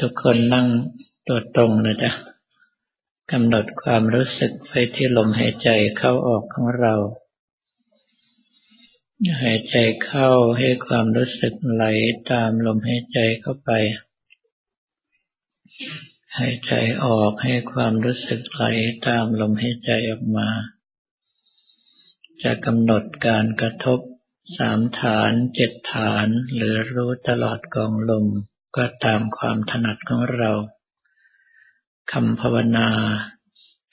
ทุกคนนั่งตัวตรงนะจ๊ะกำหนดความรู้สึกไปที่ลมหายใจเข้าออกของเรา หายใจเข้าให้ความรู้สึกไหลตามลมหายใจเข้าไป หายใจออกให้ความรู้สึกไหลตามลมหายใจออกมา จะกำหนดการกระทบสามฐานเจ็ดฐานหรือรู้ตลอดกองลม ก็ตามความถนัดของเราคำภาวนา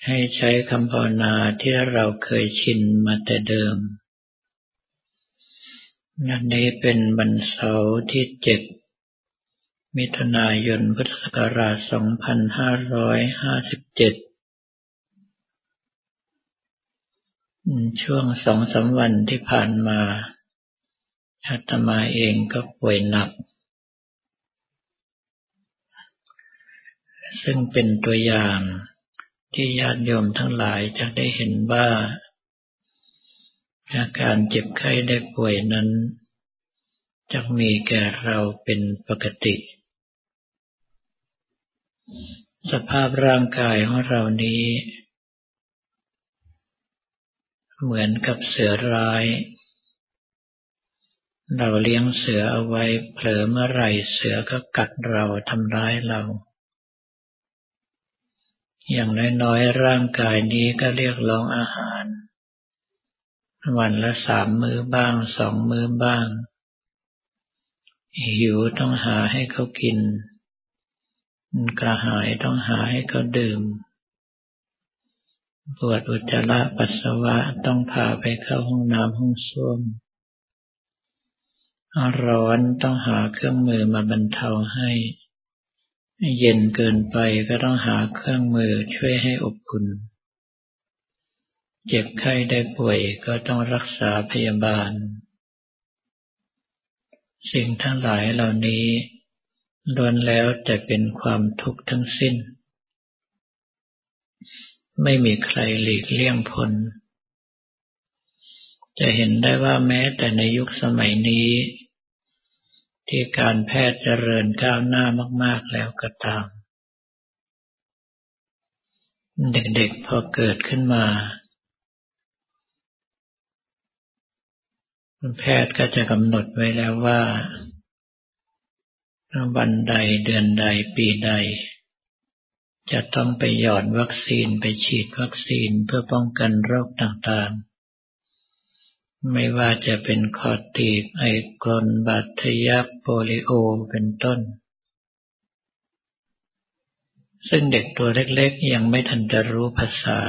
ให้ใช้คำภาวนาที่เราเคยชินมาแต่เดิมนันนี้เป็นบรรเสาร์ที่เจ็ดมิถุนายนพุทธศักราช 2557 ช่วงสองสาวันที่ผ่านมาอาตมาเองก็ป่วยหนัก ซึ่งเป็นตัวอย่างที่ญาติโยมทั้งหลายจะได้เห็นว่าอาการเจ็บไข้ได้ป่วยนั้นจะมีแก่เราเป็นปกติ สภาพร่างกายของเรานี้ เหมือนกับเสือร้าย เราเลี้ยงเสือเอาไว้เผลอเมื่อไรเสือก็กัดเราทำร้ายเรา อย่างน้อยๆ ร่างกายนี้ก็เรียกร้องอาหาร วันละสามมื้อบ้างสองมื้อบ้าง หิวต้องหาให้เขากิน กระหายต้องหาให้เขาดื่ม ปวดอุจจาระปัสสาวะต้องพาไปเข้าห้องน้ำห้องส้วม ร้อนต้องหาเครื่องมือมาบรรเทาให้ เย็นเกินไปก็ต้องหาเครื่องมือช่วยให้อบอุ่น เจ็บไข้ได้ป่วยก็ต้องรักษาพยาบาล สิ่งทั้งหลายเหล่านี้ล้วนแล้วแต่เป็นความทุกข์ทั้งสิ้น ไม่มีใครหลีกเลี่ยงพ้นจะเห็นได้ว่าแม้แต่ในยุคสมัยนี้ ที่การแพทย์เจริญก้าวหน้ามาก ๆแล้วก็ตาม เด็กๆพอเกิดขึ้นมา แพทย์ก็จะกำหนดไว้แล้วว่าวันใดเดือนใดปีใด จะต้องไปหยอดวัคซีนไปฉีดวัคซีนเพื่อป้องกันโรคต่างๆ ไม่ว่าจะเป็นคอตีบไอกลนบาดทะยักโปลิโอเป็นต้น ซึ่งเด็กตัวเล็กๆ ยังไม่ทันจะรู้ภาษา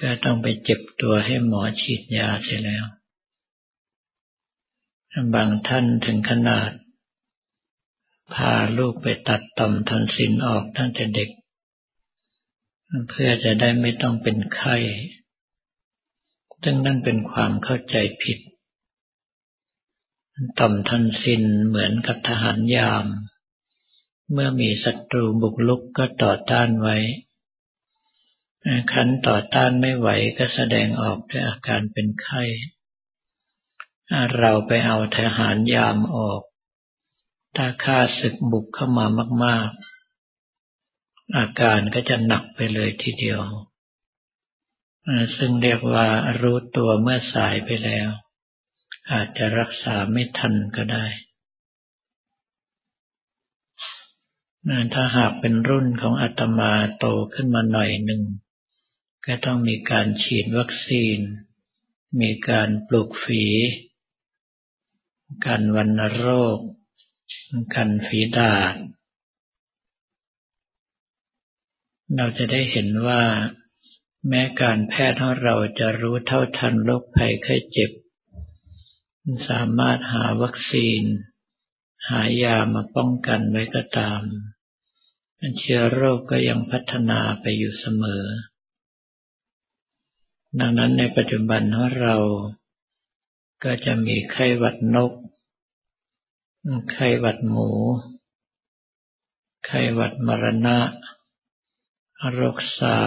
ก็ต้องไปเจ็บตัวให้หมอฉีดยาเสียแล้ว บางท่านถึงขนาด พาลูกไปตัดต่อมทอนซิลออกตั้งแต่เด็ก เพื่อจะได้ไม่ต้องเป็นไข้ ซึ่งนั่นเป็นความเข้าใจผิดต่อมทันซินเหมือนกับทหารยาม เมื่อมีศัตรูบุกลุกก็ต่อต้านไว้คันต่อต้านไม่ไหวก็แสดงออกด้วยอาการเป็นไข้ เราไปเอาทหารยามออก ถ้าข้าศึกบุกเข้ามามาก ๆ อาการก็จะหนักไปเลยทีเดียว ซึ่งเรียกว่ารู้ตัวเมื่อสายไปแล้ว อาจจะรักษาไม่ทันก็ได้ถ้าหากเป็นรุ่นของอาตมาโตขึ้นมาหน่อยหนึ่ง ก็ต้องมีการฉีดวัคซีน มีการปลูกฝี การวันโรค การฝีดาษเราจะได้เห็นว่า แม้การแพทย์ของเราจะรู้เท่าทันโรคภัยไข้เจ็บ สามารถหาวัคซีน หายามาป้องกันไว้ก็ตามเชื้อโรคก็ยังพัฒนาไปอยู่เสมอ ดังนั้นในปัจจุบันของเรา ก็จะมีไข้หวัดนก ไข้หวัดหมู ไข้หวัดมรณะ โรคซา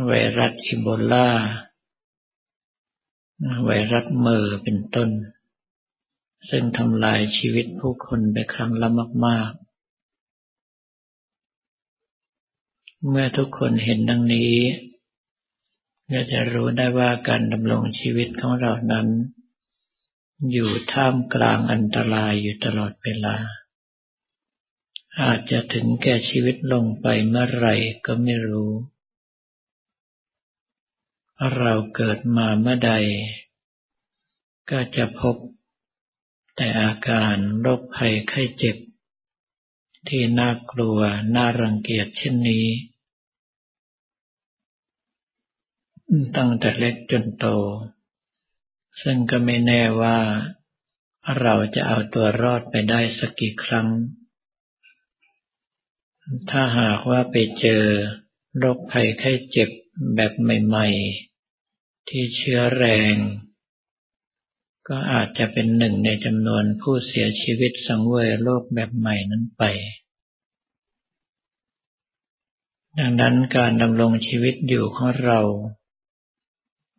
ไวรัสอิโบลา ไวรัสเมอร์เป็นต้น ซึ่งทำลายชีวิตผู้คนไปครั้งละมาก ๆ เมื่อทุกคนเห็นดังนี้ก็จะรู้ได้ว่าการดำรงชีวิตของเรานั้น อยู่ท่ามกลางอันตรายอยู่ตลอดเวลา อาจจะถึงแก่ชีวิตลงไปเมื่อไหร่ก็ไม่รู้ เราเกิดมาเมื่อใด ก็จะพบแต่อาการโรคภัยไข้เจ็บ ที่น่ากลัวน่ารังเกียจเช่นนี้ ตั้งแต่เล็กจนโต ซึ่งก็ไม่แน่ว่า เราจะเอาตัวรอดไปได้สักกี่ครั้ง ถ้าหากว่าไปเจอโรคภัยไข้เจ็บแบบใหม่ ๆ ที่เชื้อแรง ก็อาจจะเป็นหนึ่งในจำนวนผู้เสียชีวิตสังเวยโลกแบบใหม่นั้นไป ดังนั้นการดำรงชีวิตอยู่ของเรา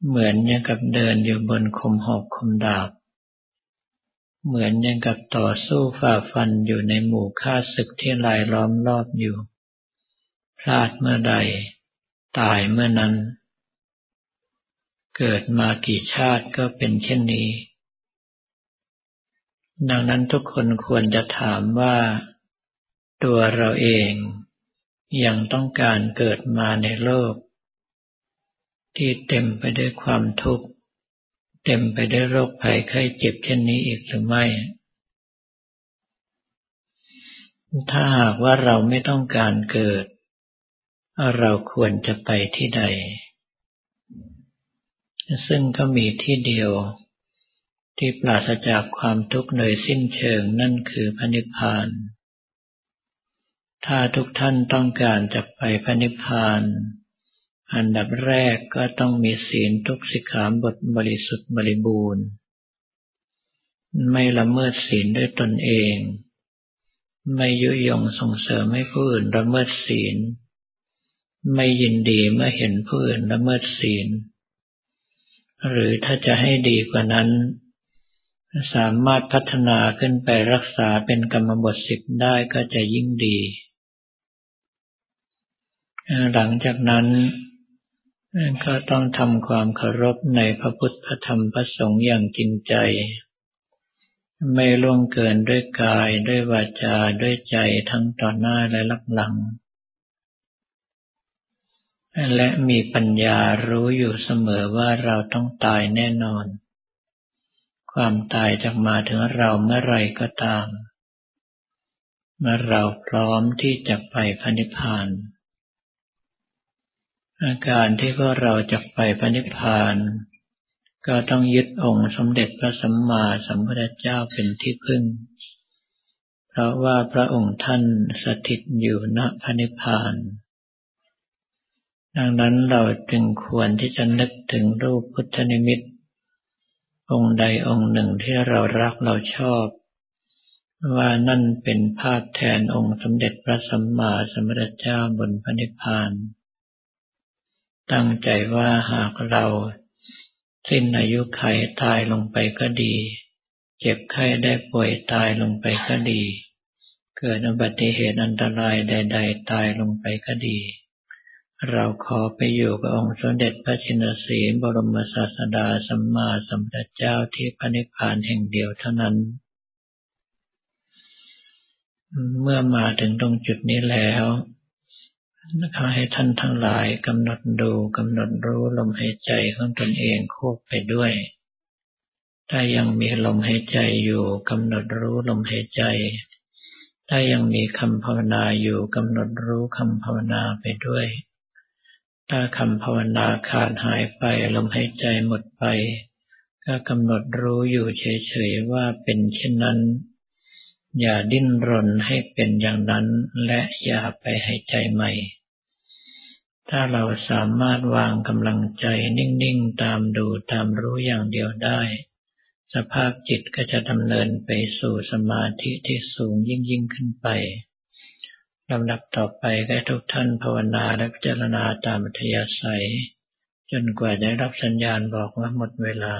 เหมือนอย่างกับเดินอยู่บนคมหอกคมดาบ เหมือนอย่างกับต่อสู้ฝ่าฟันอยู่ในหมู่ข้าศึกที่ลายล้อมรอบอยู่ พลาดเมื่อใด ตายเมื่อนั้น เกิดมากี่ชาติก็เป็นเช่นนี้ ดังนั้นทุกคนควรจะถามว่า ตัวเราเองยังต้องการเกิดมาในโลก ที่เต็มไปด้วยความทุกข์ เต็มไปด้วยโรคภัยไข้เจ็บเช่นนี้อีกหรือไม่ ถ้าหากว่าเราไม่ต้องการเกิด เราควรจะไปที่ใด ซึ่งก็มีที่เดียว ที่ปราศจากความทุกข์โดยสิ้นเชิงนั่นคือพระนิพพาน ถ้าทุกท่านต้องการจะไปพระนิพพาน อันดับแรกก็ต้องมีศีลทุกสิกขาบทบริสุทธิ์บริบูรณ์ ไม่ละเมิดศีลด้วยตนเอง ไม่ยุยงส่งเสริมให้ผู้อื่นละเมิดศีล ไม่ยินดีเมื่อเห็นผู้อื่นละเมิดศีล หรือถ้าจะให้ดีกว่านั้น สามารถพัฒนาขึ้นไปรักษาเป็นกรรมบทสิบได้ก็จะยิ่งดี หลังจากนั้นก็ต้องทำความเคารพในพระพุทธพระธรรมพระสงฆ์อย่างจริงใจ ไม่ล่วงเกินด้วยกายด้วยวาจาด้วยใจทั้งต่อหน้าและลับหลัง และมีปัญญารู้อยู่เสมอว่าเราต้องตายแน่นอน ความตายจะมาถึงเราเมื่อไรก็ตาม เมื่อเราพร้อมที่จะไปพระนิพพาน อาการที่พวกเราจะไปพระนิพพาน ก็ต้องยึดองค์สมเด็จพระสัมมาสัมพุทธเจ้าเป็นที่พึ่ง เพราะว่าพระองค์ท่านสถิตอยู่ณพระนิพพาน ดังนั้นเราจึงควรที่จะนึกถึงรูปพุทธนิมิต องค์ใดองค์หนึ่งที่เรารักเราชอบ ว่านั่นเป็นภาพแทนองค์สมเด็จพระสัมมาสัมพุทธเจ้าบนพระนิพพาน ตั้งใจว่าหากเราสิ้นอายุไขตายลงไปก็ดี เจ็บไข้ได้ป่วยตายลงไปก็ดี เกิดอุบัติเหตุอันตรายใด ๆ ตายลงไปก็ดี เราขอไปอยู่กับองค์สมเด็จพระชินสีบรมศาสดาสัมมาสัมพุทธเจ้าที่พระนิพพานแห่งเดียวเท่านั้น เมื่อมาถึงตรงจุดนี้แล้วขอให้ท่านทั้งหลายกำหนดดูกำหนดรู้ลมหายใจของตนเองควบไปด้วย ถ้ายังมีลมหายใจอยู่กำหนดรู้ลมหายใจ ถ้ายังมีคำภาวนาอยู่กำหนดรู้คำภาวนาไปด้วย ถ้าคำภาวนาขาดหายไปลมหายใจหมดไปก็กำหนดรู้อยู่เฉยๆว่าเป็นเช่นนั้น อย่าดิ้นรนให้เป็นอย่างนั้นและอย่าไปหายใจใหม่ ถ้าเราสามารถวางกำลังใจนิ่งๆตามดูตามรู้อย่างเดียวได้ สภาพจิตก็จะดำเนินไปสู่สมาธิที่สูงยิ่งยิ่งขึ้นไป ลำดับต่อไปให้ทุกท่านภาวนาและพิจารณาตามอัธยาศัย จนกว่าได้รับสัญญาณบอกว่าหมดเวลา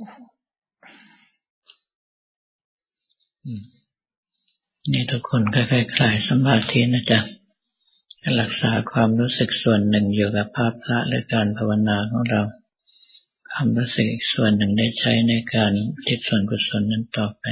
Mm-hmm. นี่ทุกคนค่อยๆคลายสมาธินะจ๊ะรักษาความรู้สึกส่วนหนึ่งอยู่กับภาพพระและการภาวนาของเรา ความรู้สึกส่วนหนึ่งได้ใช้ในการทิศส่วนกุศลนั้นต่อไป